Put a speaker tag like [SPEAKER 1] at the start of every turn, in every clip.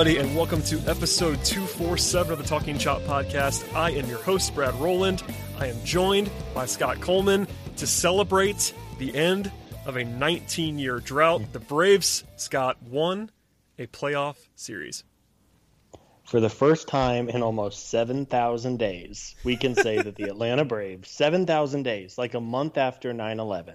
[SPEAKER 1] Everybody, and welcome to episode 247 of the Talking Chop podcast. I am your host, Brad Rowland. I am joined by Scott Coleman to celebrate the end of a 19 year drought. The Braves, Scott, won a playoff series.
[SPEAKER 2] For the first time in almost 7,000 days, we can say that the Atlanta Braves, 7,000 days, like a month after 9 11,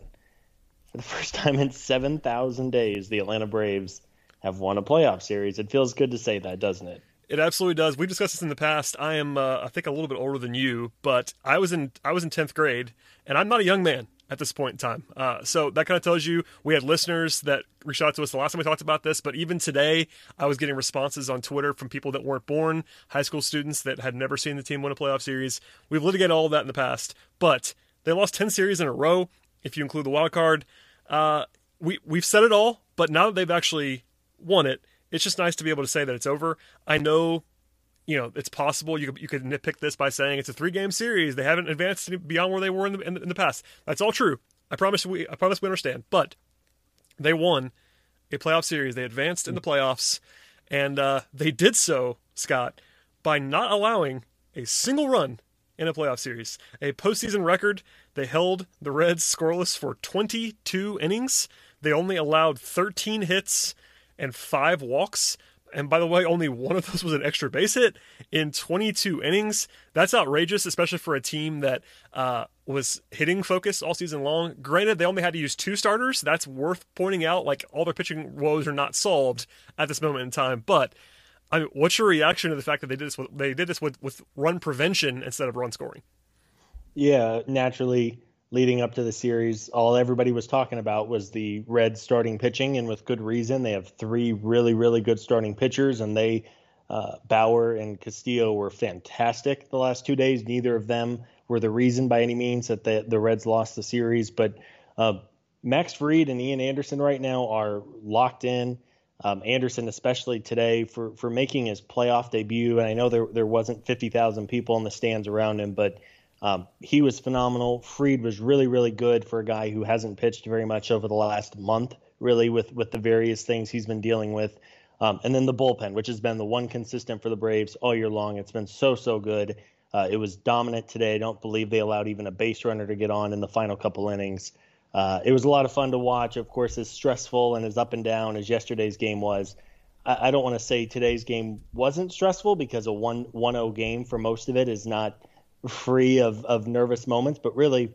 [SPEAKER 2] for the first time in 7,000 days, the Atlanta Braves have won a playoff series. It feels good to say that, doesn't it?
[SPEAKER 1] It absolutely does. We've discussed this in the past. I am, uh, I think, a little bit older than you, but I was in, I was in tenth grade, and I'm not a young man at this point in time. Uh, so that kind of tells you we had listeners that reached out to us the last time we talked about this, but even today, I was getting responses on Twitter from people that weren't born, high school students that had never seen the team win a playoff series. We've litigated all of that in the past, but they lost ten series in a row. If you include the wild card, uh, we we've said it all, but now that they've actually won it. It's just nice to be able to say that it's over. I know, you know, it's possible you could, you could nitpick this by saying it's a three game series. They haven't advanced beyond where they were in the, in the, in the past. That's all true. I promise we I promise we understand. But they won a playoff series. They advanced in the playoffs, and uh, they did so, Scott, by not allowing a single run in a playoff series. A postseason record. They held the Reds scoreless for 22 innings. They only allowed 13 hits and five walks. And by the way, only one of those was an extra base hit in 22 innings. That's outrageous, especially for a team that uh, was hitting focused all season long. Granted, they only had to use two starters. That's worth pointing out. Like all their pitching woes are not solved at this moment in time. But I mean, what's your reaction to the fact that they did this? With, they did this with with run prevention instead of run scoring.
[SPEAKER 2] Yeah, naturally, leading up to the series, all everybody was talking about was the Reds starting pitching, and with good reason. They have three really, really good starting pitchers, and they uh, Bauer and Castillo were fantastic the last two days. Neither of them were the reason by any means that the the Reds lost the series, but uh, Max Fried and Ian Anderson right now are locked in. Um, Anderson, especially today, for for making his playoff debut, and I know there there wasn't fifty thousand people in the stands around him, but um, he was phenomenal. Fried was really, really good for a guy who hasn't pitched very much over the last month, really, with with the various things he's been dealing with. Um, and then the bullpen, which has been the one consistent for the Braves all year long. It's been so, so good. Uh, it was dominant today. I don't believe they allowed even a base runner to get on in the final couple innings. Uh, it was a lot of fun to watch. Of course, as stressful and as up and down as yesterday's game was, I, I don't want to say today's game wasn't stressful because a 1 1 game for most of it is not free of, of nervous moments, but really,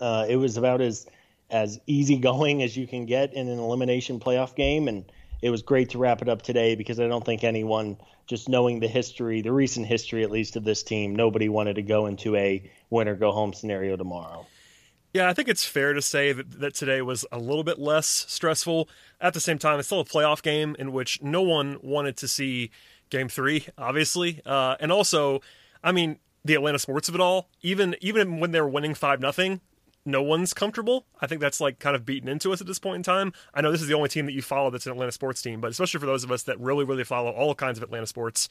[SPEAKER 2] uh, it was about as as easygoing as you can get in an elimination playoff game, and it was great to wrap it up today because I don't think anyone, just knowing the history, the recent history at least of this team, nobody wanted to go into a win or go home scenario tomorrow.
[SPEAKER 1] Yeah, I think it's fair to say that, that today was a little bit less stressful. At the same time, it's still a playoff game in which no one wanted to see game three, obviously. Uh, and also, I mean, the Atlanta sports of it all. Even even when they're winning five nothing, no one's comfortable. I think that's like kind of beaten into us at this point in time. I know this is the only team that you follow that's an Atlanta sports team, but especially for those of us that really really follow all kinds of Atlanta sports,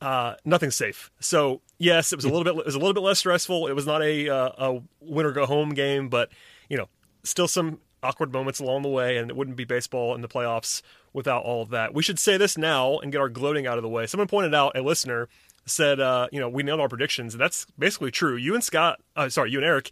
[SPEAKER 1] uh, nothing's safe. So yes, it was a little bit it was a little bit less stressful. It was not a uh, a win or go home game, but you know still some awkward moments along the way, and it wouldn't be baseball in the playoffs without all of that. We should say this now and get our gloating out of the way. Someone pointed out a listener said, uh, you know, we nailed our predictions. That's basically true. You and Scott, uh, sorry, you and Eric,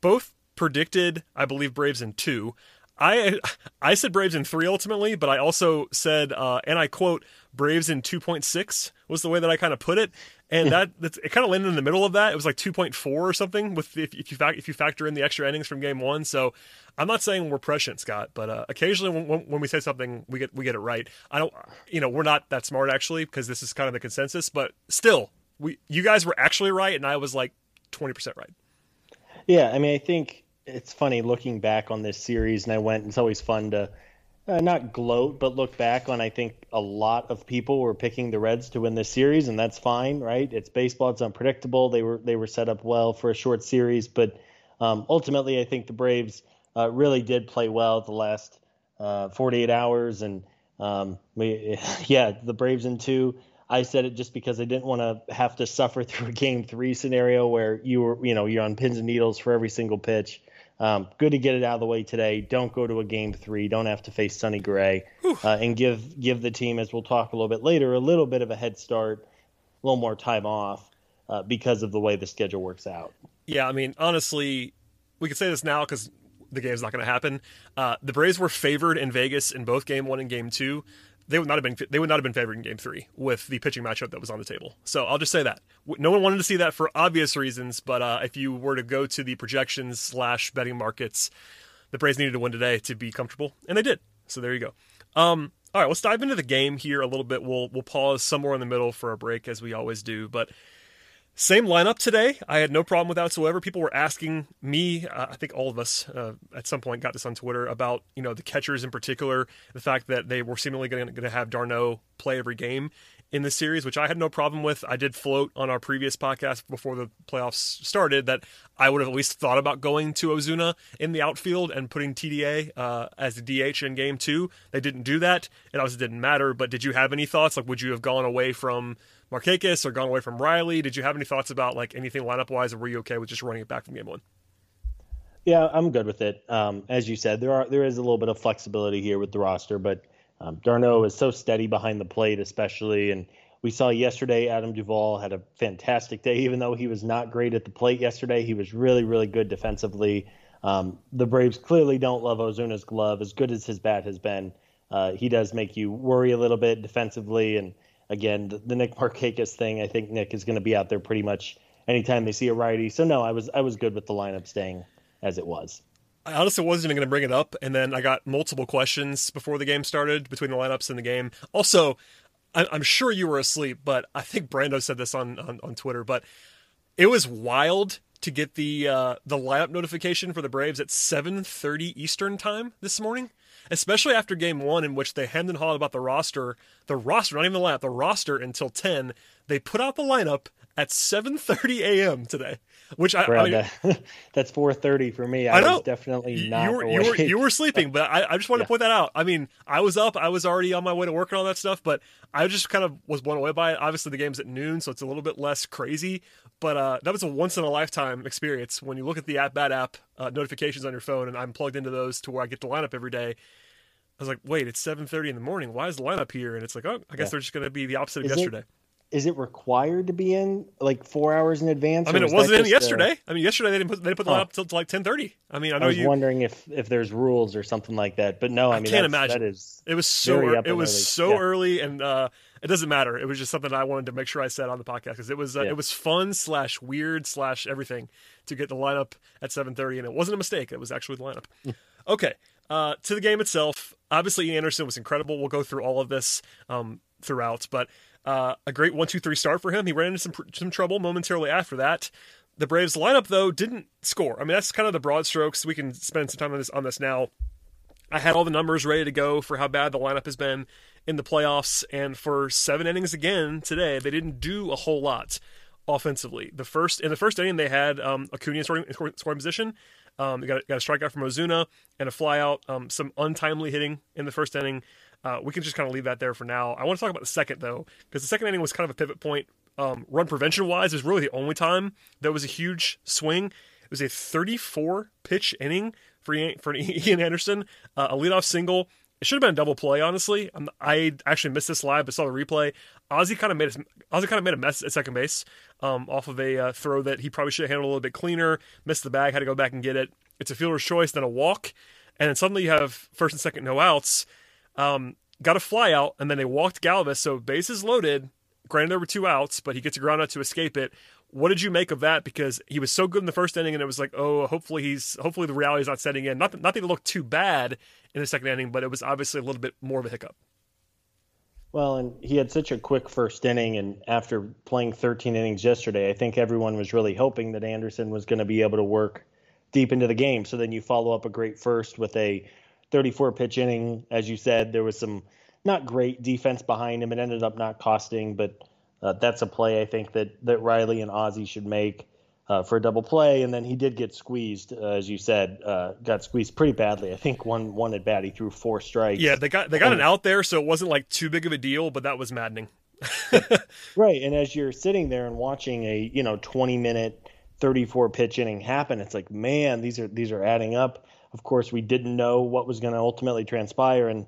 [SPEAKER 1] both predicted, I believe, Braves in two. I I said Braves in three ultimately, but I also said, uh, and I quote, Braves in 2.6 was the way that I kind of put it, and that that's, it kind of landed in the middle of that. It was like 2.4 or something with if, if you fact, if you factor in the extra innings from game one. So I'm not saying we're prescient, Scott, but uh, occasionally when, when we say something, we get we get it right. I don't, you know, we're not that smart actually because this is kind of the consensus, but still, we you guys were actually right, and I was like 20 percent right.
[SPEAKER 2] Yeah, I mean, I think it's funny looking back on this series, and I went. It's always fun to uh, not gloat, but look back on. I think a lot of people were picking the Reds to win this series, and that's fine, right? It's baseball; it's unpredictable. They were they were set up well for a short series, but um, ultimately, I think the Braves uh, really did play well the last uh, 48 hours, and um, we, yeah, the Braves in two. I said it just because I didn't want to have to suffer through a game three scenario where you were, you know, you're on pins and needles for every single pitch. Um, good to get it out of the way today. Don't go to a game three. Don't have to face Sonny Gray, uh, and give give the team, as we'll talk a little bit later, a little bit of a head start, a little more time off uh, because of the way the schedule works out.
[SPEAKER 1] Yeah, I mean, honestly, we can say this now because the game's not going to happen. Uh, the Braves were favored in Vegas in both Game One and Game Two they would not have been they would not have been favored in game three with the pitching matchup that was on the table. So I'll just say that no one wanted to see that for obvious reasons. But uh, if you were to go to the projections slash betting markets, the Braves needed to win today to be comfortable, and they did. So there you go. Um, all right, let's dive into the game here a little bit. We'll we'll pause somewhere in the middle for a break as we always do, but same lineup today. I had no problem with that whatsoever. People were asking me, uh, I think all of us uh, at some point got this on Twitter about you know the catchers in particular, the fact that they were seemingly going to have d'Arnaud play every game in the series, which I had no problem with. I did float on our previous podcast before the playoffs started that I would have at least thought about going to Ozuna in the outfield and putting TDA uh, as the DH in game two. They didn't do that. It obviously didn't matter, but did you have any thoughts? Like, would you have gone away from Markakis or gone away from Riley? Did you have any thoughts about like anything lineup wise, or were you okay with just running it back from game one?
[SPEAKER 2] Yeah, I'm good with it. Um, as you said, there are there is a little bit of flexibility here with the roster, but um, d'Arnaud is so steady behind the plate, especially, and we saw yesterday Adam Duvall had a fantastic day. Even though he was not great at the plate yesterday, he was really really good defensively. Um, the Braves clearly don't love Ozuna's glove as good as his bat has been. Uh, he does make you worry a little bit defensively, and again, the, the Nick Markakis thing, I think Nick is going to be out there pretty much anytime they see a righty. So no, I was I was good with the lineup staying as it was.
[SPEAKER 1] I honestly wasn't even going to bring it up, and then I got multiple questions before the game started between the lineups and the game. Also, I'm sure you were asleep, but I think Brando said this on, on, on Twitter, but it was wild to get the uh, the lineup notification for the Braves at 7:30 Eastern time this morning especially after game one, in which they hemmed and hawed about the roster, the roster, not even the lineup, the roster until 10. They put out the lineup at 7:30 a.m. today, which I, I
[SPEAKER 2] mean, that's 4:30 for me. I, I know. was definitely not.
[SPEAKER 1] You were you were, you were sleeping, but I, I just wanted yeah. to point that out. I mean, I was up, I was already on my way to work and all that stuff, but I just kind of was blown away by it. Obviously, the game's at noon, so it's a little bit less crazy. But uh, that was a once in a lifetime experience when you look at the At Bat app uh, notifications on your phone, and I'm plugged into those to where I get the lineup every day. I was like, wait, it's 7:30 in the morning. Why is the lineup here? And it's like, oh, I guess yeah. they're just going to be the opposite of is yesterday. It,
[SPEAKER 2] is it required to be in like four hours in advance?
[SPEAKER 1] I mean, it wasn't in yesterday. A... I mean, yesterday they didn't put they didn't put the huh. lineup till, till like 10:30. I mean, I know
[SPEAKER 2] I was
[SPEAKER 1] you.
[SPEAKER 2] wondering if if there's rules or something like that, but no, I, I mean, can't imagine. That is
[SPEAKER 1] it was so it was early. so yeah. early, and uh, it doesn't matter. It was just something I wanted to make sure I said on the podcast because it was uh, yeah. it was fun slash weird slash everything to get the lineup at 7:30, and it wasn't a mistake. It was actually the lineup. Okay, uh, to the game itself, obviously Ian Anderson was incredible. We'll go through all of this um, throughout, but uh, a great one, two, three start for him. He ran into some some trouble momentarily after that. The Braves lineup though didn't score. I mean, that's kind of the broad strokes. We can spend some time on this on this now. I had all the numbers ready to go for how bad the lineup has been in the playoffs, and for seven innings again today, they didn't do a whole lot offensively. The first in the first inning, they had um, Acuna in scoring, scoring position. Um, you got, got a strikeout from Ozuna and a flyout, um, some untimely hitting in the first inning. Uh, we can just kind of leave that there for now. I want to talk about the second though, because the second inning was kind of a pivot point. Um, run prevention wise, is really the only time that was a huge swing. It was a 34 pitch inning for Ian, for Ian Anderson, uh, a leadoff single. It should have been a double play, honestly. Um, I actually missed this live, but saw the replay. Ozzy kind of made a, Ozzy kind of made a mess at second base um, off of a uh, throw that he probably should have handled a little bit cleaner. Missed the bag, had to go back and get it. It's a fielder's choice, then a walk, and then suddenly you have first and second no outs. Um, got a fly out, and then they walked Galvis, so bases loaded. Granted, there were two outs, but he gets a ground out to escape it. What did you make of that? Because he was so good in the first inning, and it was like, oh, hopefully he's hopefully the reality is not setting in. Not that, not that looked too bad in the second inning, but it was obviously a little bit more of a hiccup.
[SPEAKER 2] Well, and he had such a quick first inning, and after playing 13 innings yesterday, I think everyone was really hoping that Anderson was going to be able to work deep into the game. So then you follow up a great first with a 34 pitch inning. As you said, there was some not great defense behind him. It ended up not costing, but uh, that's a play I think that that Riley and Ozzie should make uh, for a double play. And then he did get squeezed, uh, as you said, uh, got squeezed pretty badly. I think one one at bat he threw four strikes.
[SPEAKER 1] Yeah, they got they got and, an out there, so it wasn't like too big of a deal, but that was maddening.
[SPEAKER 2] right, and as you're sitting there and watching a you know 20 minute 34 pitch inning happen, it's like man, these are these are adding up. Of course, we didn't know what was going to ultimately transpire, and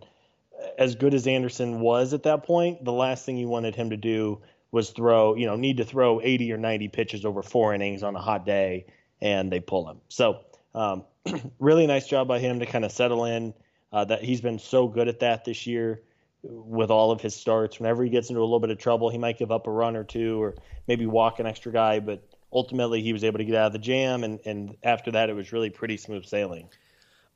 [SPEAKER 2] as good as Anderson was at that point, the last thing you wanted him to do was throw, you know, need to throw 80 or 90 pitches over four innings on a hot day, and they pull him. So, um, really nice job by him to kind of settle in. Uh, that he's been so good at that this year with all of his starts. Whenever he gets into a little bit of trouble, he might give up a run or two, or maybe walk an extra guy, but ultimately he was able to get out of the jam, and, and after that, it was really pretty smooth sailing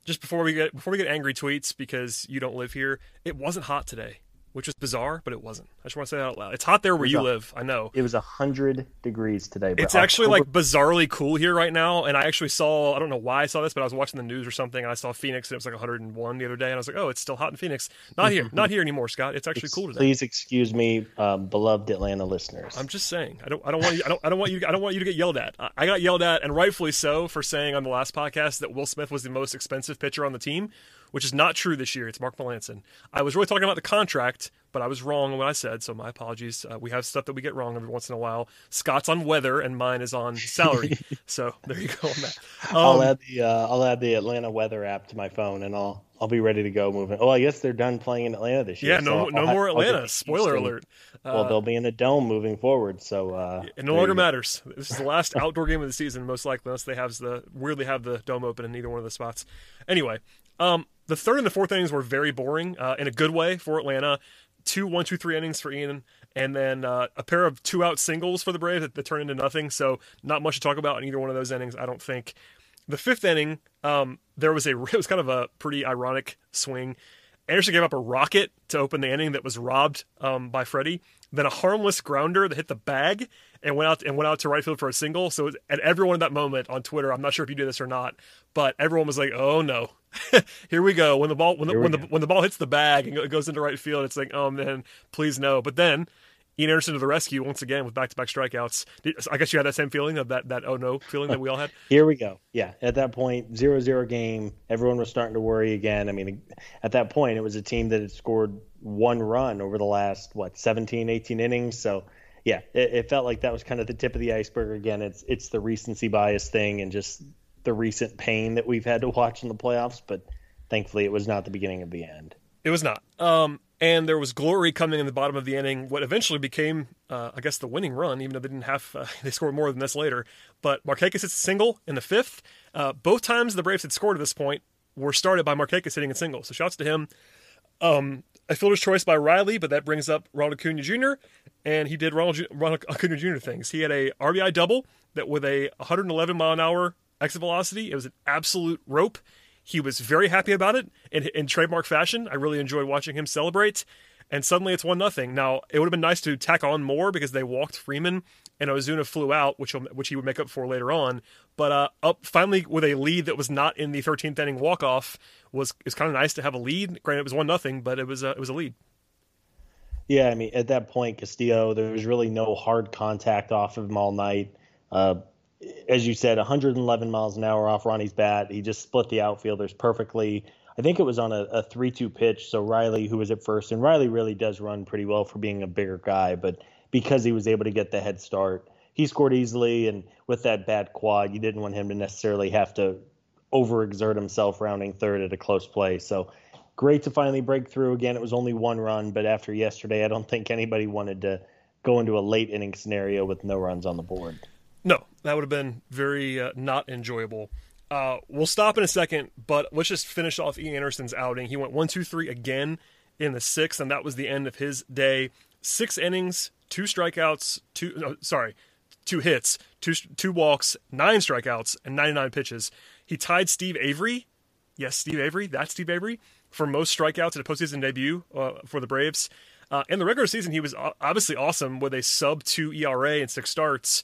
[SPEAKER 1] just before we get before we get angry tweets because you don't live here, it wasn't hot today which was bizarre, but it wasn't. I just want to say that out loud. It's hot there where you a, live. I know.
[SPEAKER 2] It was hundred degrees today.
[SPEAKER 1] It's actually like bizarrely cool here right now. And I actually saw. I don't know why I saw this, but I was watching the news or something, and I saw Phoenix, and it was like 101 the other day, and I was like, oh, it's still hot in Phoenix. Not here. Not here anymore, Scott. It's actually cool today.
[SPEAKER 2] Please excuse me, um, beloved Atlanta listeners.
[SPEAKER 1] I'm just saying. I don't. I don't want you. I don't. I don't want you. I don't want you to get yelled at. I got yelled at, and rightfully so, for saying on the last podcast that Will Smith was the most expensive pitcher on the team which is not true this year. It's Mark Melancon. I was really talking about the contract, but I was wrong in what I said, so my apologies. Uh, we have stuff that we get wrong every once in a while. Scott's on weather, and mine is on salary. so there you go on that.
[SPEAKER 2] Um, I'll add the uh, I'll add the Atlanta weather app to my phone, and I'll I'll be ready to go moving. Oh, I guess they're done playing in Atlanta this year.
[SPEAKER 1] Yeah, no,
[SPEAKER 2] so
[SPEAKER 1] no more Atlanta. Spoiler alert.
[SPEAKER 2] Uh, well, they'll be in a dome moving forward, so uh,
[SPEAKER 1] it no longer matters. This is the last outdoor game of the season, most likely, unless they have the weirdly have the dome open in either one of the spots. Anyway, um, the third and the fourth innings were very boring uh, in a good way for Atlanta. Two one two three innings for Ian, and then uh, a pair of two out singles for the Braves that, that turned into nothing. So not much to talk about in either one of those innings, I don't think. The fifth inning, um, there was a it was kind of a pretty ironic swing. Anderson gave up a rocket to open the inning that was robbed um, by Freddie. Then a harmless grounder that hit the bag and went out and went out to right field for a single. So at everyone at that moment on Twitter, I'm not sure if you do this or not, but everyone was like, "Oh no, here we go. When the ball when the when the, when the ball hits the bag and it goes into right field, it's like, oh man, please no. But then Ian Anderson to the rescue once again with back-to-back strikeouts. I guess you had that same feeling of that that oh no feeling that we all had.
[SPEAKER 2] Here we go. Yeah, at that point, zero zero game. Everyone was starting to worry again. I mean, at that point, it was a team that had scored one run over the last what 17, 18 innings. So yeah, it, it felt like that was kind of the tip of the iceberg. Again, it's it's the recency bias thing and just the recent pain that we've had to watch in the playoffs, but thankfully it was not the beginning of the end.
[SPEAKER 1] It was not. Um, and there was glory coming in the bottom of the inning. What eventually became, uh, I guess, the winning run, even though they didn't have, uh, they scored more than this later. But Markakis hits a single in the fifth. Uh, both times the Braves had scored at this point were started by Markakis hitting a single. So shouts to him. Um, a fielder's choice by Riley, but that brings up Ronald Acuna Jr. And he did Ronald, Ronald Acuna Jr. things. He had a RBI double that with a 111 mile an hour exit velocity. It was an absolute rope. He was very happy about it in, in trademark fashion. I really enjoyed watching him celebrate. And suddenly it's one nothing. Now it would have been nice to tack on more because they walked Freeman and Ozuna flew out, which which he would make up for later on. But uh, up finally with a lead that was not in the 13th inning walk off was is kind of nice to have a lead. Granted, it was one nothing, but it was a, it was a lead.
[SPEAKER 2] Yeah, I mean at that point, Castillo, there was really no hard contact off of him all night. Uh, as you said, 111 miles an hour off Ronnie's bat. He just split the outfielders perfectly. I think it was on a, a 3 2 pitch. So Riley, who was at first, and Riley really does run pretty well for being a bigger guy, but because he was able to get the head start, he scored easily. And with that bad quad, you didn't want him to necessarily have to overexert himself rounding third at a close play. So great to finally break through. Again, it was only one run, but after yesterday, I don't think anybody wanted to go into a late inning scenario with no runs on the board.
[SPEAKER 1] No, that would have been very uh, not enjoyable. Uh, we'll stop in a second, but let's just finish off Ian Anderson's outing. He went one, two, three again in the sixth, and that was the end of his day. Six innings, two strikeouts, two no, sorry, two hits, two two walks, nine strikeouts, and 99 pitches. He tied Steve Avery. Yes, Steve Avery. That's Steve Avery for most strikeouts at a postseason debut uh, for the Braves. Uh, in the regular season, he was obviously awesome with a sub two ERA and six starts.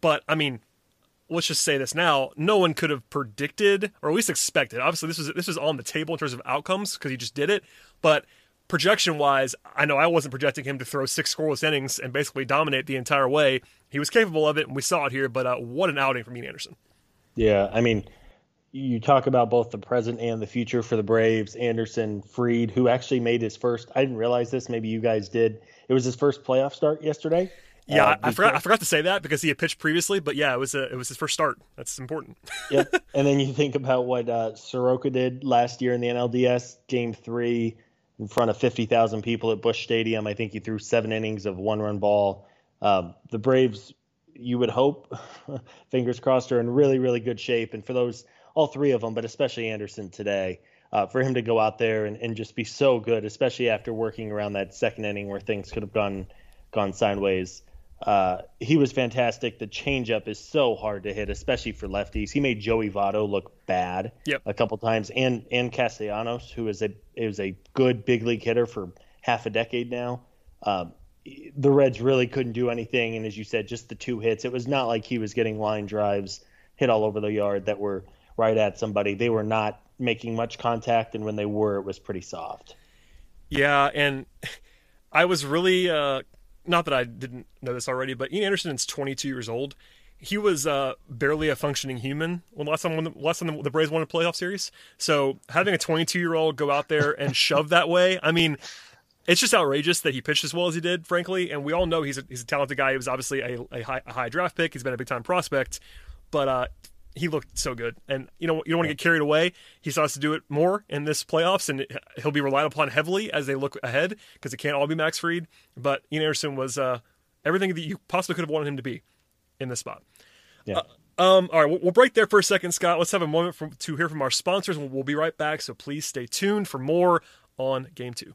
[SPEAKER 1] But I mean, let's just say this now: no one could have predicted, or at least expected. Obviously, this was this was on the table in terms of outcomes because he just did it. But projection wise, I know I wasn't projecting him to throw six scoreless innings and basically dominate the entire way. He was capable of it, and we saw it here. But uh, what an outing from Ian Anderson!
[SPEAKER 2] Yeah, I mean, you talk about both the present and the future for the Braves. Anderson, Fried, who actually made his first. I didn't realize this. Maybe you guys did. It was his first playoff start yesterday.
[SPEAKER 1] Yeah, uh, I forgot. I forgot to say that because he had pitched previously, but yeah, it was a, it was his first start. That's important.
[SPEAKER 2] yep. And then you think about what uh, Soroka did last year in the NLDS Game Three in front of fifty thousand people at Busch Stadium. I think he threw seven innings of one-run ball. Um, the Braves, you would hope, fingers crossed, are in really, really good shape. And for those, all three of them, but especially Anderson today, uh, for him to go out there and, and just be so good, especially after working around that second inning where things could have gone gone sideways. Uh, he was fantastic. The changeup is so hard to hit, especially for lefties. He made Joey Votto look bad
[SPEAKER 1] yep.
[SPEAKER 2] a couple times, and and Castellanos, who is a is a good big league hitter for half a decade now. Um, the Reds really couldn't do anything, and as you said, just the two hits. It was not like he was getting line drives hit all over the yard that were right at somebody. They were not making much contact, and when they were, it was pretty soft.
[SPEAKER 1] Yeah, and I was really uh, not that I didn't know this already, but Ian Anderson is 22 years old. He was uh, barely a functioning human when last time when the, last time the Braves won a playoff series. So having a 22 year old go out there and shove that way, I mean, it's just outrageous that he pitched as well as he did, frankly. And we all know he's a, he's a talented guy. He was obviously a, a, high, a high draft pick. He's been a big time prospect, but uh, he looked so good. And you know, you don't want to get carried away. He still has to do it more in this playoffs, and he'll be relied upon heavily as they look ahead because it can't all be Max Fried. But Ian Anderson was uh, everything that you possibly could have wanted him to be in this spot.
[SPEAKER 2] Yeah.
[SPEAKER 1] Uh, um, all right, we'll, we'll, break there for a second, Scott. Let's have a moment from, to hear from our sponsors, and we'll be right back. So please stay tuned for more on Game Two.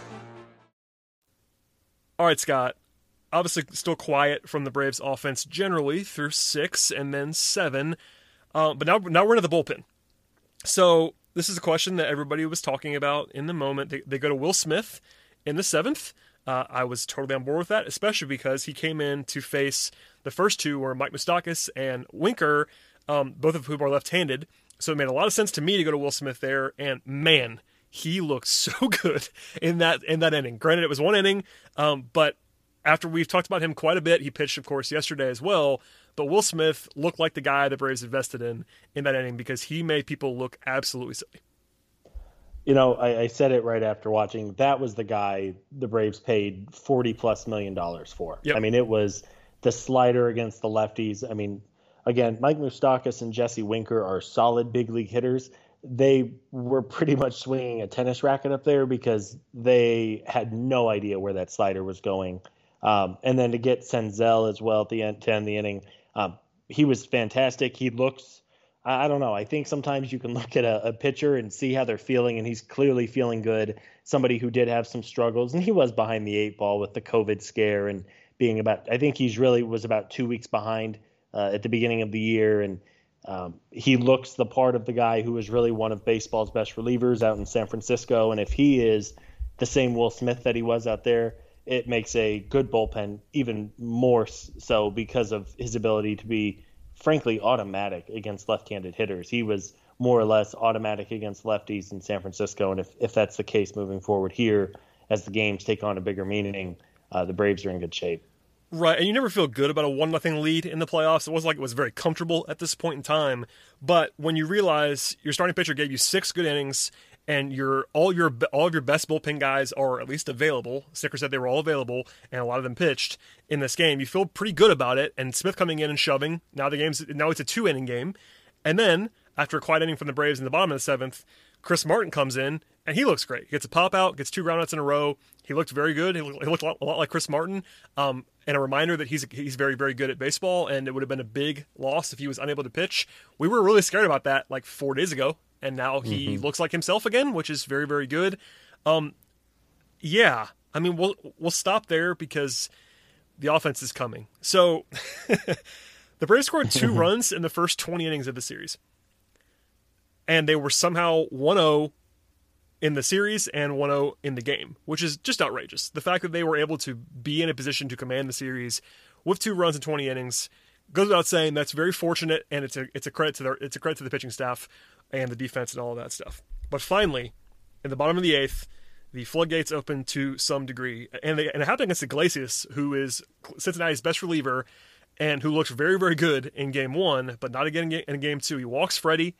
[SPEAKER 1] All right, Scott. Obviously, still quiet from the Braves offense generally through six and then seven. Uh, but now, now we're into the bullpen. So this is a question that everybody was talking about in the moment. They, they go to Will Smith in the seventh. Uh, I was totally on board with that, especially because he came in to face the first two were Mike Moustakas and Winker, um, both of whom are left-handed. So it made a lot of sense to me to go to Will Smith there. And man, he looked so good in that in that inning. Granted, it was one inning, um, but after we've talked about him quite a bit, he pitched, of course, yesterday as well. But Will Smith looked like the guy the Braves invested in in that inning because he made people look absolutely silly.
[SPEAKER 2] You know, I, I said it right after watching. That was the guy the Braves paid forty plus million dollars for.
[SPEAKER 1] Yep.
[SPEAKER 2] I mean, it was the slider against the lefties. I mean, again, Mike Moustakas and Jesse Winker are solid big league hitters they were pretty much swinging a tennis racket up there because they had no idea where that slider was going. Um, and then to get Senzel as well at the end, to end the inning, um, he was fantastic. He looks I, I don't know. I think sometimes you can look at a, a pitcher and see how they're feeling, and he's clearly feeling good. Somebody who did have some struggles, and he was behind the eight ball with the COVID scare and being about. I think he's really was about two weeks behind uh, at the beginning of the year, and um, he looks the part of the guy who is really one of baseball's best relievers out in San Francisco. And if he is the same Will Smith that he was out there, it makes a good bullpen even more so because of his ability to be, frankly, automatic against left handed hitters. He was more or less automatic against lefties in San Francisco. And if, if that's the case moving forward here, as the games take on a bigger meaning, uh, the Braves are in good shape.
[SPEAKER 1] Right, and you never feel good about a one nothing lead in the playoffs. It wasn't like it was very comfortable at this point in time. But when you realize your starting pitcher gave you six good innings, and your all your all of your best bullpen guys are at least available. Snitker said they were all available, and a lot of them pitched in this game. You feel pretty good about it. And Smith coming in and shoving. Now the game's now it's a two inning game, and then after a quiet inning from the Braves in the bottom of the seventh, Chris Martin comes in and he looks great. He gets a pop out, gets two groundouts in a row. He looked very good. He looked, he looked a, lot, a, lot, like Chris Martin. Um, and a reminder that he's he's very very good at baseball, and it would have been a big loss if he was unable to pitch. We were really scared about that like four days ago, and now he mm-hmm. looks like himself again, which is very very good. Um, yeah, I mean we'll we'll stop there because the offense is coming. So the Braves scored two runs in the first twenty innings of the series, and they were somehow 1-0 in the series and 1-0 in the game, which is just outrageous. The fact that they were able to be in a position to command the series with two runs in 20 innings goes without saying. That's very fortunate, and it's a it's a credit to their it's a credit to the pitching staff and the defense and all of that stuff. But finally, in the bottom of the eighth, the floodgates open to some degree, and they and it happened against Iglesias, who is Cincinnati's best reliever, and who looks very very good in game one, but not again in game two. He walks Freddie,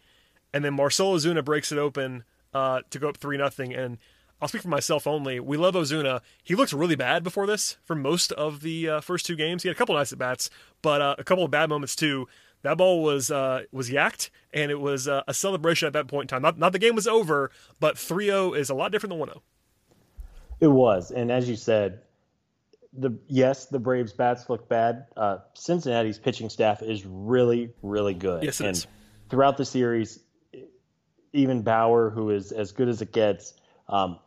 [SPEAKER 1] and then Marcell Ozuna breaks it open uh, to go up three nothing. And I'll speak for myself only. We love Ozuna. He looked really bad before this for most of the uh, first two games. He had a couple nice at bats, but uh, a couple of bad moments too. That ball was uh, was yacked, and it was uh, a celebration at that point in time. Not not the game was over, but 3-0 is a lot different than 1-0.
[SPEAKER 2] It was, and as you said, the yes, the Braves bats look bad. Uh, Cincinnati's pitching staff is really, really good.
[SPEAKER 1] Yes, it
[SPEAKER 2] and
[SPEAKER 1] is.
[SPEAKER 2] Throughout the series, even Bauer, who is as good as it gets, um,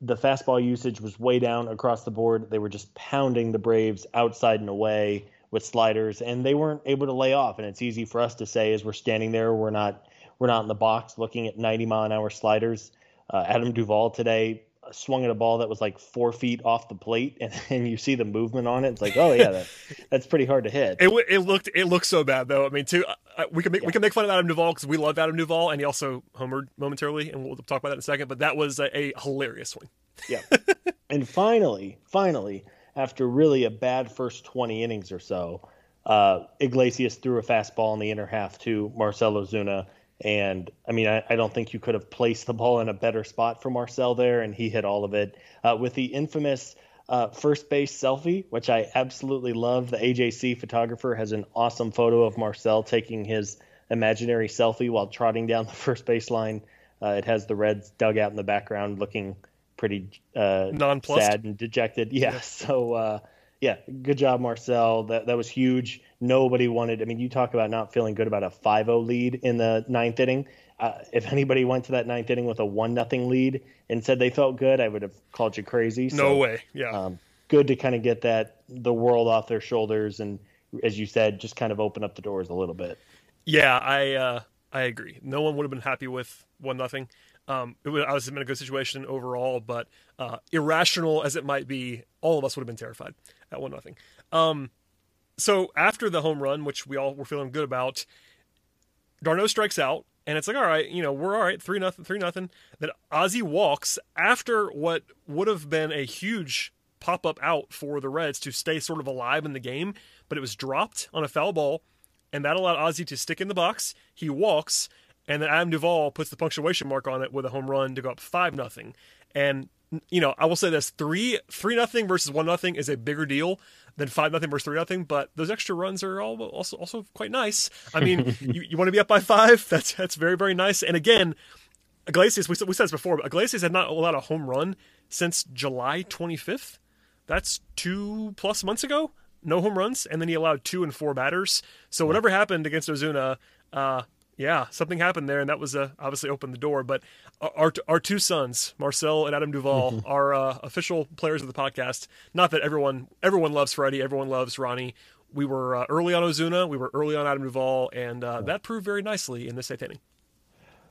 [SPEAKER 2] the fastball usage was way down across the board. They were just pounding the Braves outside and away with sliders, and they weren't able to lay off. And it's easy for us to say as we're standing there, we're not we're not in the box looking at 90 mile an hour sliders. Uh, Adam Duvall today swung at a ball that was like four feet off the plate, and, and you see the movement on it. It's like, oh yeah, that, that's pretty hard to hit.
[SPEAKER 1] It, it looked it looked so bad though. I mean, too, uh, we can make yeah. we can make fun of Adam Duvall because we love Adam Duvall, and he also homered momentarily, and we'll talk about that in a second. But that was a, a hilarious swing.
[SPEAKER 2] Yeah, and finally, finally, after really a bad first twenty innings or so. Uh, Iglesias threw a fastball in the inner half to Marcelo Ozuna and I mean, I, I, don't think you could have placed the ball in a better spot for Marcell there, and he hit all of it uh, with the infamous uh, first base selfie, which I absolutely love. The AJC photographer has an awesome photo of Marcell taking his imaginary selfie while trotting down the first baseline. Uh, it has the Reds dugout in the background, looking pretty uh, sad and dejected. Yeah, yeah. so uh, yeah, good job, Marcell. That that was huge. Nobody wanted. I mean, you talk about not feeling good about a 5-0 lead in the ninth inning. Uh, if anybody went to that ninth inning with a one nothing lead and said they felt good, I would have called you crazy.
[SPEAKER 1] So, no way. Yeah. Um,
[SPEAKER 2] good to kind of get that the world off their shoulders and, as you said, just kind of open up the doors a little bit.
[SPEAKER 1] Yeah, I uh, I agree. No one would have been happy with one nothing. Um, it would, I was in a good situation overall, but uh, irrational as it might be, all of us would have been terrified at one nothing. Um, so after the home run, which we all were feeling good about, d'Arnaud strikes out, and it's like, all right, you know, we're all right, three nothing, three nothing. Then Ozzy walks after what would have been a huge pop up out for the Reds to stay sort of alive in the game, but it was dropped on a foul ball, and that allowed Ozzy to stick in the box. He walks, and then Adam Duvall puts the punctuation mark on it with a home run to go up five nothing. And you know, I will say this: three three nothing versus one nothing is a bigger deal than five nothing versus three nothing. But those extra runs are all also also quite nice. I mean, you, you want to be up by five? That's that's very very nice. And again, Iglesias, we, we said this before, but Iglesias had not allowed a home run since July 25th. That's two plus months ago. No home runs, and then he allowed two and four batters. So whatever happened against Ozuna, uh, Yeah, something happened there, and that was uh, obviously opened the door. But our our two sons, Marcell and Adam Duvall, mm-hmm. are uh, official players of the podcast. Not that everyone everyone loves Freddie, everyone loves Ronnie. We were uh, early on Ozuna, we were early on Adam Duvall, and uh, that proved very nicely in this eighth inning.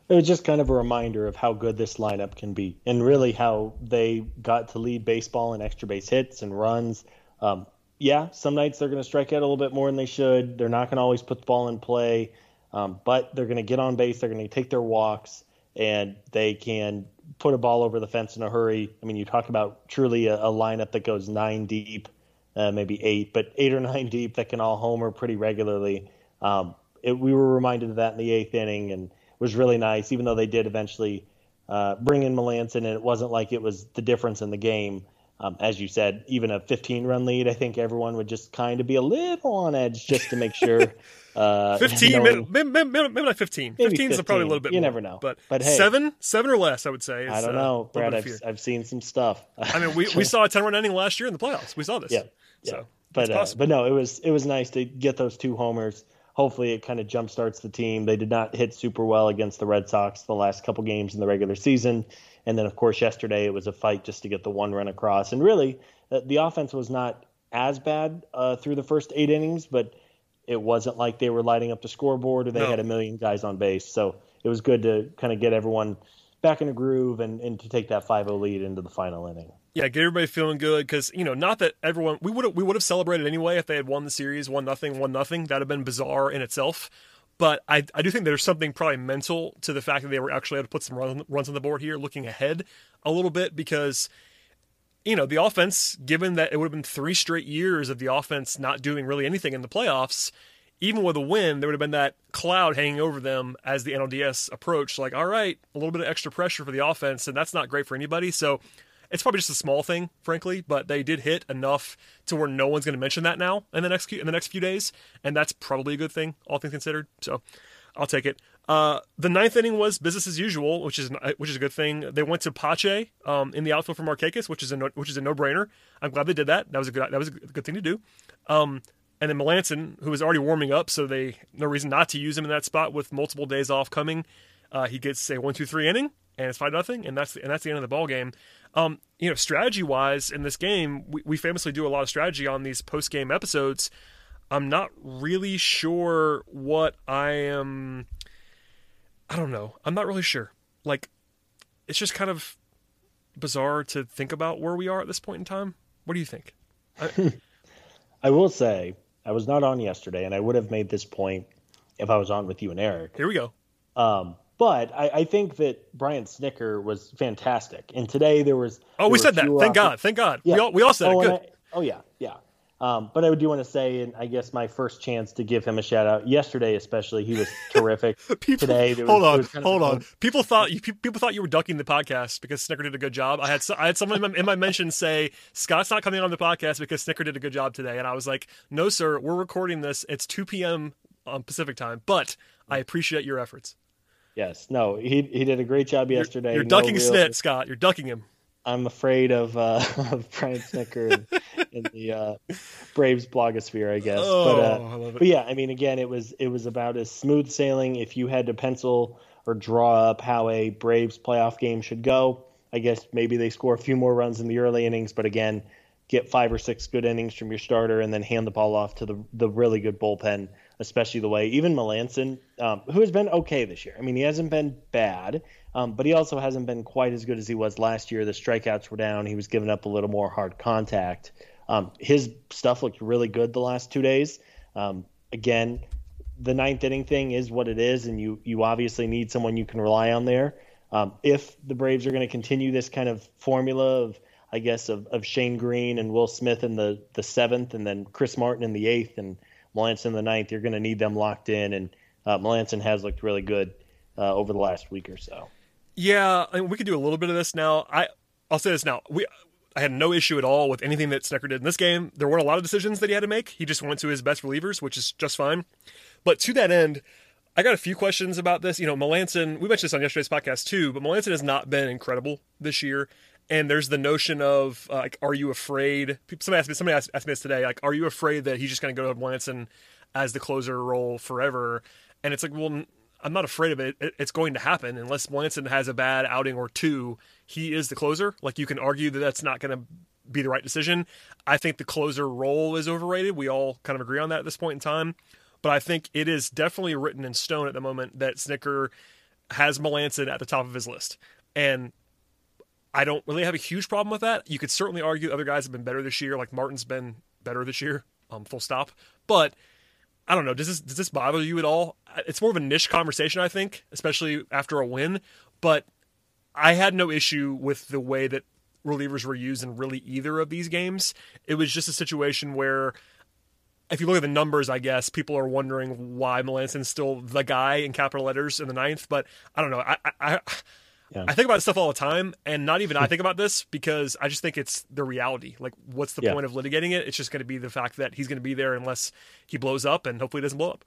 [SPEAKER 2] It was just kind of a reminder of how good this lineup can be, and really how they got to lead baseball in extra base hits and runs. Um, yeah, some nights they're going to strike out a little bit more than they should. They're not going to always put the ball in play, um, but they're going to get on base. They're going to take their walks, and they can put a ball over the fence in a hurry. I mean, you talk about truly a, a lineup that goes nine deep, uh, maybe eight, but eight or nine deep that can all homer pretty regularly. Um, it, we were reminded of that in the eighth inning, and it was really nice. Even though they did eventually uh, bring in Melancon, and it wasn't like it was the difference in the game. Um, as you said, even a 15 run lead, I think everyone would just kind of be a little on edge just to make sure.
[SPEAKER 1] Uh, 15, maybe, maybe, maybe, not 15. 15 is probably a little bit
[SPEAKER 2] You
[SPEAKER 1] more,
[SPEAKER 2] never know.
[SPEAKER 1] But,
[SPEAKER 2] but hey,
[SPEAKER 1] seven, seven or less, I would say. Is,
[SPEAKER 2] I don't know, uh, Brad. I've, I've seen some stuff.
[SPEAKER 1] I mean, we, we saw a 10 run inning last year in the playoffs. We saw this.
[SPEAKER 2] Yeah. yeah. So, but, uh, but no, it was, it was nice to get those two homers. Hopefully, it kind of jumpstarts the team. They did not hit super well against the Red Sox the last couple games in the regular season. And then, of course, yesterday it was a fight just to get the one run across. And really, the offense was not as bad uh, through the first eight innings, but it wasn't like they were lighting up the scoreboard or they no. had a million guys on base. So it was good to kind of get everyone back in a groove and, and to take that 5-0 lead into the final inning.
[SPEAKER 1] Yeah, get everybody feeling good because you know, not that everyone we would we would have celebrated anyway if they had won the series, one nothing, one nothing. That'd have been bizarre in itself. But I, I do think there's something probably mental to the fact that they were actually able to put some run, runs on the board here, looking ahead a little bit because you know, the offense, given that it would have been three straight years of the offense not doing really anything in the playoffs, even with a win, there would have been that cloud hanging over them as the NLDS approached. Like, all right, a little bit of extra pressure for the offense, and that's not great for anybody. So it's probably just a small thing, frankly, but they did hit enough to where no one's going to mention that now in the next in the next few days, and that's probably a good thing, all things considered. So I'll take it. Uh, the ninth inning was business as usual, which is which is a good thing. They went to Pache um, in the outfield for Markakis, which is a no, which is a no brainer. I'm glad they did that. That was a good that was a good thing to do. Um, and then Melancon, who was already warming up, so they no reason not to use him in that spot with multiple days off coming. Uh, he gets a one two three inning, and it's five nothing, and that's and that's the end of the ball game. Um, you know, strategy wise in this game, we, we famously do a lot of strategy on these post game episodes. I'm not really sure what I am I don't know. I'm not really sure. Like, it's just kind of bizarre to think about where we are at this point in time. What do you think?
[SPEAKER 2] I, I will say I was not on yesterday, and I would have made this point if I was on with you and Eric.
[SPEAKER 1] Here we go.
[SPEAKER 2] Um, but I, I, think that Brian Snitker was fantastic, and today there was.
[SPEAKER 1] Oh,
[SPEAKER 2] there
[SPEAKER 1] we said that. Thank God. Thank God. Yeah. We all we all said
[SPEAKER 2] oh,
[SPEAKER 1] it. Good.
[SPEAKER 2] I, oh yeah, yeah. Um, but I do want to say, and I guess my first chance to give him a shout out yesterday, especially, he was terrific.
[SPEAKER 1] people,
[SPEAKER 2] Today,
[SPEAKER 1] was, hold on, hold on. People thought you people thought you were ducking the podcast because Snitker did a good job. I had I had someone in my, in my mentions say Scott's not coming on the podcast because Snitker did a good job today, and I was like, no, sir, we're recording this. It's 2 p.m. on Pacific time, but I appreciate your efforts.
[SPEAKER 2] Yes, no, he he did a great job yesterday.
[SPEAKER 1] You're, you're ducking no Snit, Scott. You're ducking him.
[SPEAKER 2] I'm afraid of uh, of Brian Snitker in, in the uh, Braves blogosphere, I guess.
[SPEAKER 1] Oh,
[SPEAKER 2] but,
[SPEAKER 1] uh,
[SPEAKER 2] but yeah, I mean, again, it was it was about as smooth sailing. If you had to pencil or draw up how a Braves playoff game should go, I guess maybe they score a few more runs in the early innings, but again, get five or six good innings from your starter and then hand the ball off to the the really good bullpen, especially the way even Melancon, um, who has been okay this year. I mean, he hasn't been bad. Um, but he also hasn't been quite as good as he was last year. The strikeouts were down. He was giving up a little more hard contact. Um, his stuff looked really good the last two days. Um, again, the ninth inning thing is what it is, and you you obviously need someone you can rely on there. Um, if the Braves are going to continue this kind of formula of, I guess, of, of Shane Greene and Will Smith in the, the seventh, and then Chris Martin in the eighth, and Melancon in the ninth, you're going to need them locked in. And uh, Melancon has looked really good uh, over the last week or so.
[SPEAKER 1] Yeah, I mean, we could do a little bit of this now. I I'll say this now. We I had no issue at all with anything that Snitker did in this game. There weren't a lot of decisions that he had to make. He just went to his best relievers, which is just fine. But to that end, I got a few questions about this. You know, Melancon, we mentioned this on yesterday's podcast too, but Melancon has not been incredible this year. And there's the notion of uh, like, are you afraid? Somebody asked me. Somebody asked, asked me this today. Like, are you afraid that he's just going to go to Melancon as the closer role forever? And it's like, well, I'm not afraid of it. it. It's going to happen unless Melancon has a bad outing or two. He is the closer. Like you can argue that that's not going to be the right decision. I think the closer role is overrated. We all kind of agree on that at this point in time. But I think it is definitely written in stone at the moment that Snitker has Melancon at the top of his list. And I don't really have a huge problem with that. You could certainly argue other guys have been better this year, like Martin's been better this year, um, full stop. But I don't know. Does this does this bother you at all? It's more of a niche conversation, I think, especially after a win. But I had no issue with the way that relievers were used in really either of these games. It was just a situation where, if you look at the numbers, I guess people are wondering why Melancon's still the guy in capital letters in the ninth. But I don't know. I, I yeah. I think about stuff all the time, and not even I think about this because I just think it's the reality. Like, what's the yeah. point of litigating it? It's just going to be the fact that he's going to be there unless he blows up, and hopefully he doesn't blow up.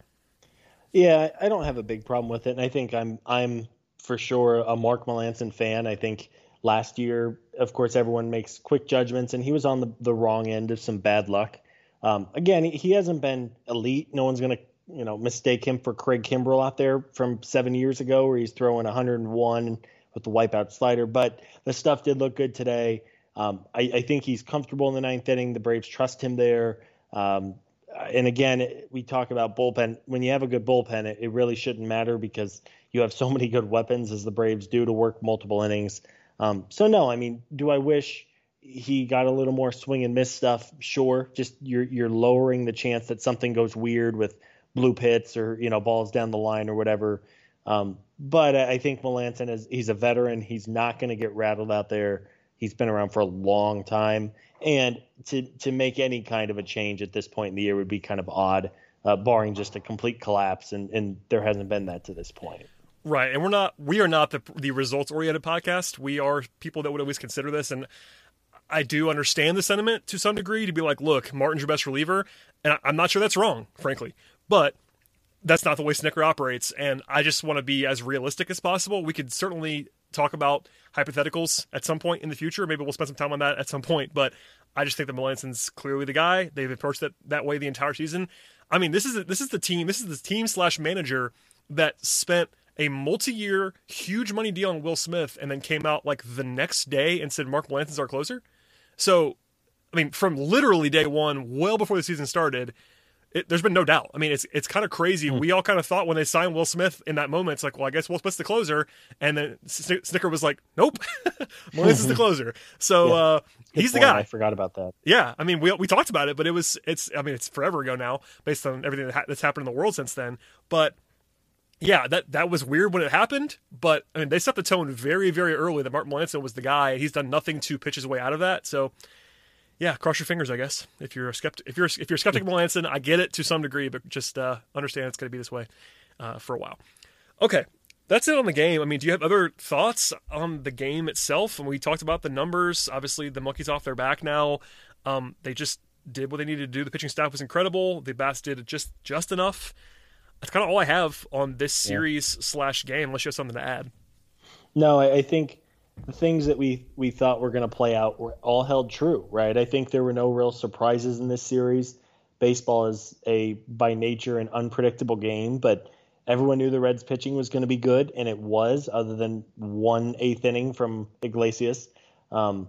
[SPEAKER 2] Yeah, I don't have a big problem with it, and I think I'm I'm for sure a Mark Melancon fan. I think last year, of course, everyone makes quick judgments, and he was on the, the wrong end of some bad luck. Um, again, he hasn't been elite. No one's going to you know mistake him for Craig Kimbrel out there from seven years ago, where he's throwing 101 with the wipeout slider. But the stuff did look good today. Um, I, I, think he's comfortable in the ninth inning. The Braves trust him there. Um, and again, we talk about bullpen. When you have a good bullpen, it, it, really shouldn't matter because you have so many good weapons as the Braves do to work multiple innings. Um, so no, I mean, do I wish he got a little more swing and miss stuff? Sure. Just you're you're lowering the chance that something goes weird with bloop hits or you know balls down the line or whatever. Um, but I think Melancon is he's a veteran. He's not going to get rattled out there. He's been around for a long time, and to to make any kind of a change at this point in the year would be kind of odd, uh, barring just a complete collapse. And and there hasn't been that to this point.
[SPEAKER 1] Right, and we're not we are not the the results oriented podcast. We are people that would always consider this, and I do understand the sentiment to some degree to be like, look, Martin's your best reliever, and I'm not sure that's wrong, frankly, but that's not the way Snitker operates, and I just want to be as realistic as possible. We could certainly talk about hypotheticals at some point in the future. Maybe we'll spend some time on that at some point, but I just think that Melancon's clearly the guy. They've approached it that way the entire season. I mean, this is this is the team. This is the team slash manager that spent a multi-year, huge money deal on Will Smith, and then came out like the next day and said Mark Melancon's our closer. So, I mean, from literally day one, well before the season started, it, there's been no doubt. I mean, it's it's kind of crazy. Mm. We all kind of thought when they signed Will Smith in that moment, it's like, well, I guess Will Smith's the closer, and then Snitker was like, nope, Mullins is the closer. So yeah. uh, he's the guy.
[SPEAKER 2] I forgot about that.
[SPEAKER 1] Yeah, I mean, we we talked about it, but it was it's. I mean, it's forever ago now, based on everything that ha- that's happened in the world since then. But yeah, that that was weird when it happened, but I mean, they set the tone very very early that Martin Melancon was the guy. He's done nothing to pitch his way out of that. So yeah, cross your fingers, I guess. If you're a skeptic, if you're if you're skeptical Melancon, I get it to some degree, but just uh, understand it's going to be this way uh, for a while. Okay, that's it on the game. I mean, do you have other thoughts on the game itself? And we talked about the numbers. Obviously, the monkeys off their back now. Um, they just did what they needed to do. The pitching staff was incredible. The bats did just just enough. That's kind of all I have on this series yeah. slash game. Unless you have something to add.
[SPEAKER 2] No, I think the things that we we thought were going to play out were all held true, right? I think there were no real surprises in this series. Baseball is a by nature an unpredictable game, but everyone knew the Reds pitching was going to be good, and it was, other than one eighth inning from Iglesias. Um,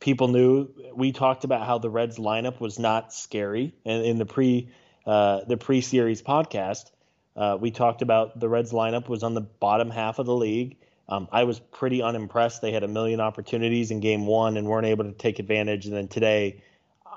[SPEAKER 2] people knew we talked about how the Reds lineup was not scary, and in the pre uh, the pre series podcast, uh, we talked about the Reds lineup was on the bottom half of the league um, I was pretty unimpressed. They had a million opportunities in game one and weren't able to take advantage. And then today,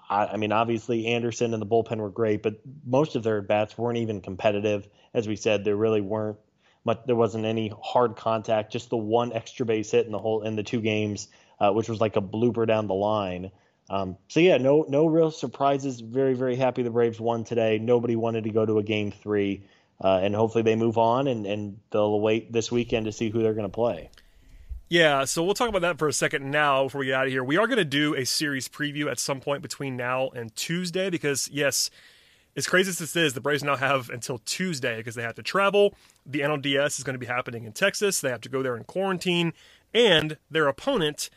[SPEAKER 2] I, I mean, obviously Anderson and the bullpen were great, but most of their bats weren't even competitive. As we said, there really weren't much. There wasn't any hard contact. Just the one extra base hit in the whole in the two games, uh, which was like a blooper down the line. Um, so yeah, no no real surprises. Very very happy the Braves won today. Nobody wanted to go to a game three uh, and hopefully they move on and, and they'll wait this weekend to see who they're going to play.
[SPEAKER 1] Yeah, so we'll talk about that for a second now before we get out of here. We are going to do a series preview at some point between now and Tuesday because, yes, as crazy as this is, the Braves now have until Tuesday because they have to travel. The NLDS is going to be happening in Texas. They have to go there in quarantine. And their opponent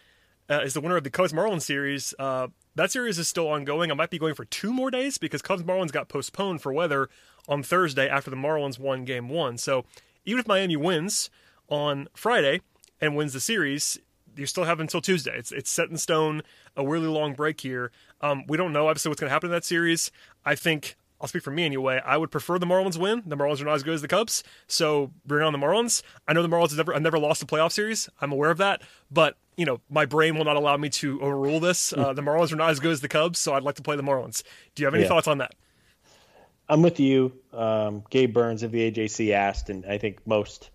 [SPEAKER 1] uh, is the winner of the Cubs Marlins series. Uh, that series is still ongoing. I might be going for two more days because Cubs Marlins got postponed for weather on Thursday after the Marlins won Game One. So even if Miami wins on Friday and wins the series, you still have until Tuesday. It's it's set in stone. A really long break here. Um, we don't know obviously what's going to happen in that series. I think I'll speak for me anyway. I would prefer the Marlins win. The Marlins are not as good as the Cubs, so bring on the Marlins. I know the Marlins have never, have never lost a playoff series. I'm aware of that, but you know my brain will not allow me to overrule this. Uh, the Marlins are not as good as the Cubs, so I'd like to play the Marlins. Do you have any
[SPEAKER 2] Yeah.
[SPEAKER 1] thoughts on that?
[SPEAKER 2] I'm with you. Um, Gabe Burns of the AJC asked, and I think most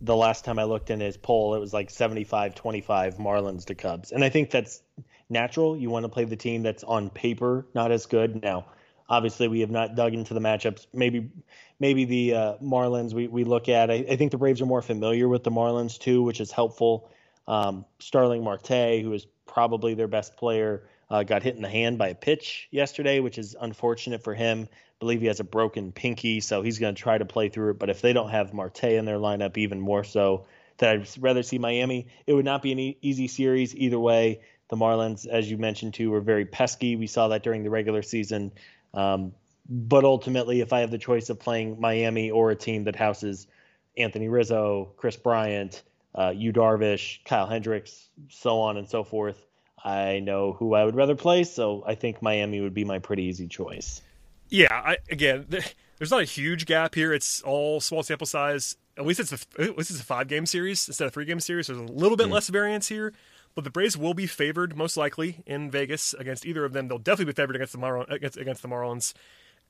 [SPEAKER 2] the last time I looked in his poll, it was like 75 25 Marlins to Cubs. And I think that's natural. You want to play the team that's on paper not as good. Now, obviously, we have not dug into the matchups. Maybe maybe the uh, Marlins we, we look at. I, I think the Braves are more familiar with the Marlins too, which is helpful. Um, Starling Marte, who is probably their best player, uh, got hit in the hand by a pitch yesterday, which is unfortunate for him. believe he has a broken pinky, so he's going to try to play through it. But if they don't have Marte in their lineup, even more so, that I'd rather see Miami. It would not be an e- easy series either way. The Marlins, as you mentioned too, were very pesky. We saw that during the regular season. Um, but ultimately, if I have the choice of playing Miami or a team that houses Anthony Rizzo, Kris Bryant, uh, Yu Darvish, Kyle Hendricks, so on and so forth, I know who I would rather play. So I think Miami would be my pretty easy choice.
[SPEAKER 1] Yeah, I, again, there's not a huge gap here. It's all small sample size. At least it's a, at least it's a five game series instead of three game series. There's a little bit less variance here, but the Braves will be favored most likely in Vegas against either of them. They'll definitely be favored against the Mar- against, against the Marlins,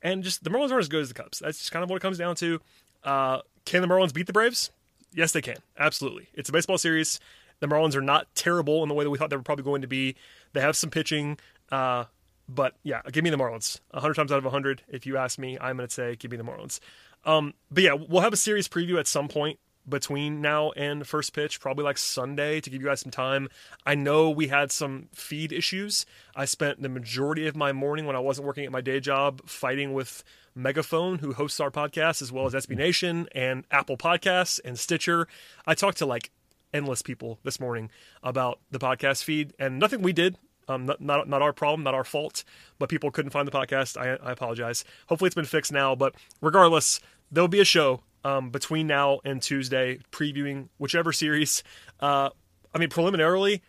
[SPEAKER 1] and just the Marlins aren't as good as the Cubs. That's just kind of what it comes down to. Uh, can the Marlins beat the Braves? Yes, they can. Absolutely. It's a baseball series. The Marlins are not terrible in the way that we thought they were probably going to be. They have some pitching. Uh, but yeah, give me the Marlins. 100 times out of 100, if you ask me, I'm going to say give me the Marlins. Um, but yeah, we'll have a series preview at some point between now and first pitch, probably like Sunday to give you guys some time. I know we had some feed issues. I spent the majority of my morning when I wasn't working at my day job fighting with Megaphone, who hosts our podcast, as well as SB Nation and Apple Podcasts and Stitcher. I talked to like endless people this morning about the podcast feed, and nothing we did. Um, not, not not our problem, not our fault, but people couldn't find the podcast. I, I apologize. Hopefully, it's been fixed now. But regardless, there'll be a show um, between now and Tuesday previewing whichever series. Uh, I mean, preliminarily,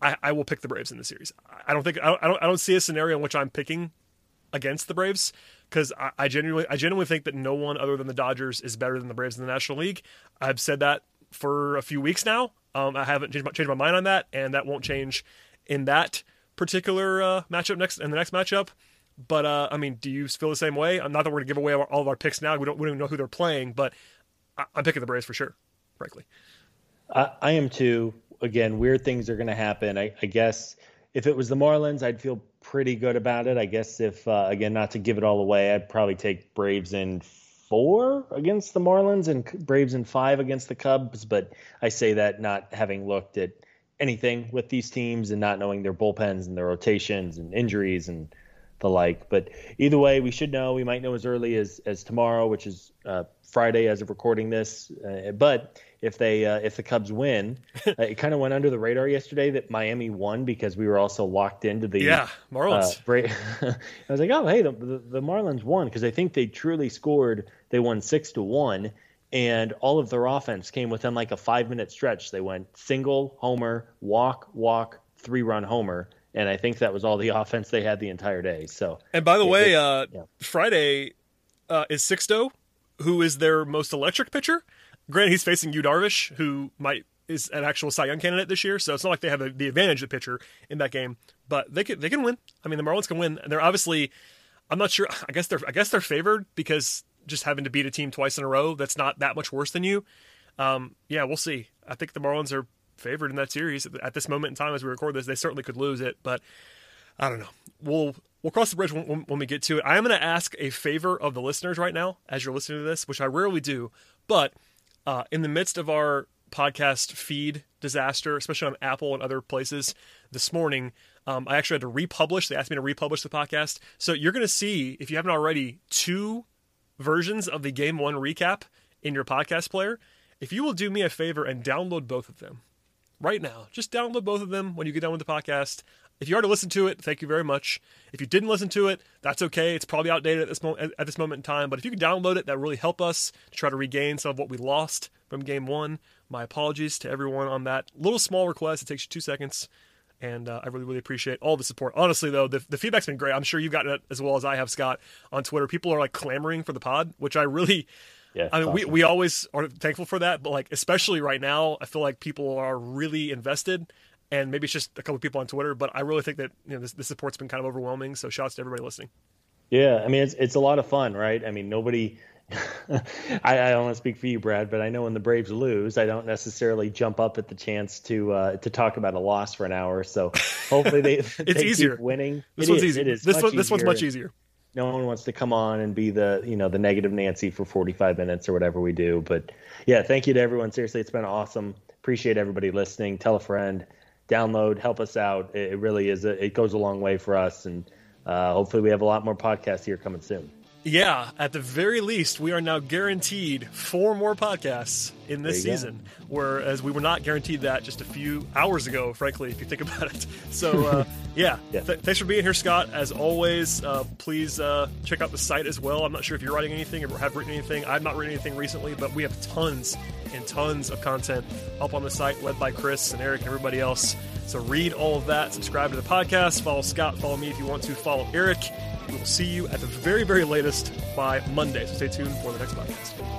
[SPEAKER 1] I, I will pick the Braves in the series. I don't think I don't, I don't I don't see a scenario in which I'm picking against the Braves because I, I genuinely I genuinely think that no one other than the Dodgers is better than the Braves in the National League. I've said that for a few weeks now. Um, I haven't changed my, changed my mind on that, and that won't change in that particular uh, matchup next in the next matchup. But uh, I mean, do you feel the same way? I'm not that we're gonna give away all of our picks now. We don't we don't even know who they're playing, but I, I'm picking the Braves for sure. Frankly,
[SPEAKER 2] I, I am too. Again, weird things are to happen. I, I guess if it was the Marlins, I'd feel pretty good about it. I guess if uh, again, not to give it all away, I'd probably take Braves in four against the Marlins and Braves in five against the Cubs. But I say that not having looked at anything with these teams and not knowing their bullpens and their rotations and injuries and the like. But either way, we should know. We might know as early as as tomorrow, which is uh, Friday as of recording this. Uh, but if they uh, if the Cubs win, uh, it kind of went under the radar yesterday that Miami won because we were also locked into the
[SPEAKER 1] yeah, Marlins.
[SPEAKER 2] uh, Bra- I was like, oh, hey, the, the, the Marlins won because I think they truly scored. They won six to one, and all of their offense came within like a five minute stretch. They went single, homer, walk, walk, three run homer, and I think that was all the offense they had the entire day. So,
[SPEAKER 1] And by the
[SPEAKER 2] Yeah,
[SPEAKER 1] way,
[SPEAKER 2] they-
[SPEAKER 1] uh,
[SPEAKER 2] yeah.
[SPEAKER 1] Friday uh, is Sixto, who is their most electric pitcher. Granted, he's facing Yu Darvish, who might is an actual Cy Young candidate this year, so it's not like they have a, the advantage of the pitcher in that game. But they can they can win. I mean, the Marlins can win. And they're obviously, I'm not sure. I guess they're I guess they're favored because just having to beat a team twice in a row that's not that much worse than you. Um, yeah, we'll see. I think the Marlins are favored in that series at this moment in time as we record this. They certainly could lose it, but I don't know. We'll we'll cross the bridge when, when, we get to it. I am going to ask a favor of the listeners right now as you're listening to this, which I rarely do. But uh, in the midst of our podcast feed disaster, especially on Apple and other places, this morning um, I actually had to republish. They asked me to republish the podcast, so you're going to see if you haven't already two versions of the game one recap in your podcast player. If you will do me a favor and download both of them, right now. Just download both of them when you get done with the podcast. If you already listened to it, thank you very much. If you didn't listen to it, that's okay. It's probably outdated at this moment at this moment in time. But if you can download it, that really help us to try to regain some of what we lost from game one. My apologies to everyone on that little small request. It takes you two seconds and uh, I really, really appreciate all the support. Honestly, though, the, the feedback's been great. I'm sure you've gotten it as well as I have, Scott, on Twitter. People are like clamoring for the pod, which I really,
[SPEAKER 2] Yeah,
[SPEAKER 1] I mean, we, we always are thankful for that, but like, especially right now, I feel like people are really invested. And maybe it's just a couple of people on Twitter, but I really think that you know this, the support's been kind of overwhelming. So shouts to everybody listening.
[SPEAKER 2] Yeah, I mean it's it's a lot of fun, right? I mean nobody. I, I don't want to speak for you, Brad, but I know when the Braves lose, I don't necessarily jump up at the chance to uh, to talk about a loss for an hour. So hopefully they
[SPEAKER 1] It's
[SPEAKER 2] they
[SPEAKER 1] easier.
[SPEAKER 2] keep winning.
[SPEAKER 1] This
[SPEAKER 2] It
[SPEAKER 1] one's
[SPEAKER 2] is,
[SPEAKER 1] easy.
[SPEAKER 2] It is
[SPEAKER 1] This one, this one's much easier.
[SPEAKER 2] No one wants to come on and be the you know the negative Nancy for 45 minutes or whatever we do. But yeah, thank you to everyone. Seriously, it's been awesome. Appreciate everybody listening. Tell a friend, download, help us out. It, really is. A, it goes a long way for us, and uh, hopefully we have a lot more podcasts here coming soon.
[SPEAKER 1] Yeah, at the very least, we are now guaranteed four more podcasts in this
[SPEAKER 2] you go.
[SPEAKER 1] season, whereas we were not guaranteed that just a few hours ago, frankly, if you think about it. So, uh, yeah,
[SPEAKER 2] Yeah.
[SPEAKER 1] Th- thanks for being here, Scott. As always, uh, please uh, check out the site as well. I'm not sure if you're writing anything or have written anything. I've not written anything recently, but we have tons and tons of content up on the site, led by Chris and Eric and everybody else. So, read all of that, subscribe to the podcast, follow Scott, follow me if you want to, follow Eric. We will see you at the very, very latest by Monday. So stay tuned for the next podcast.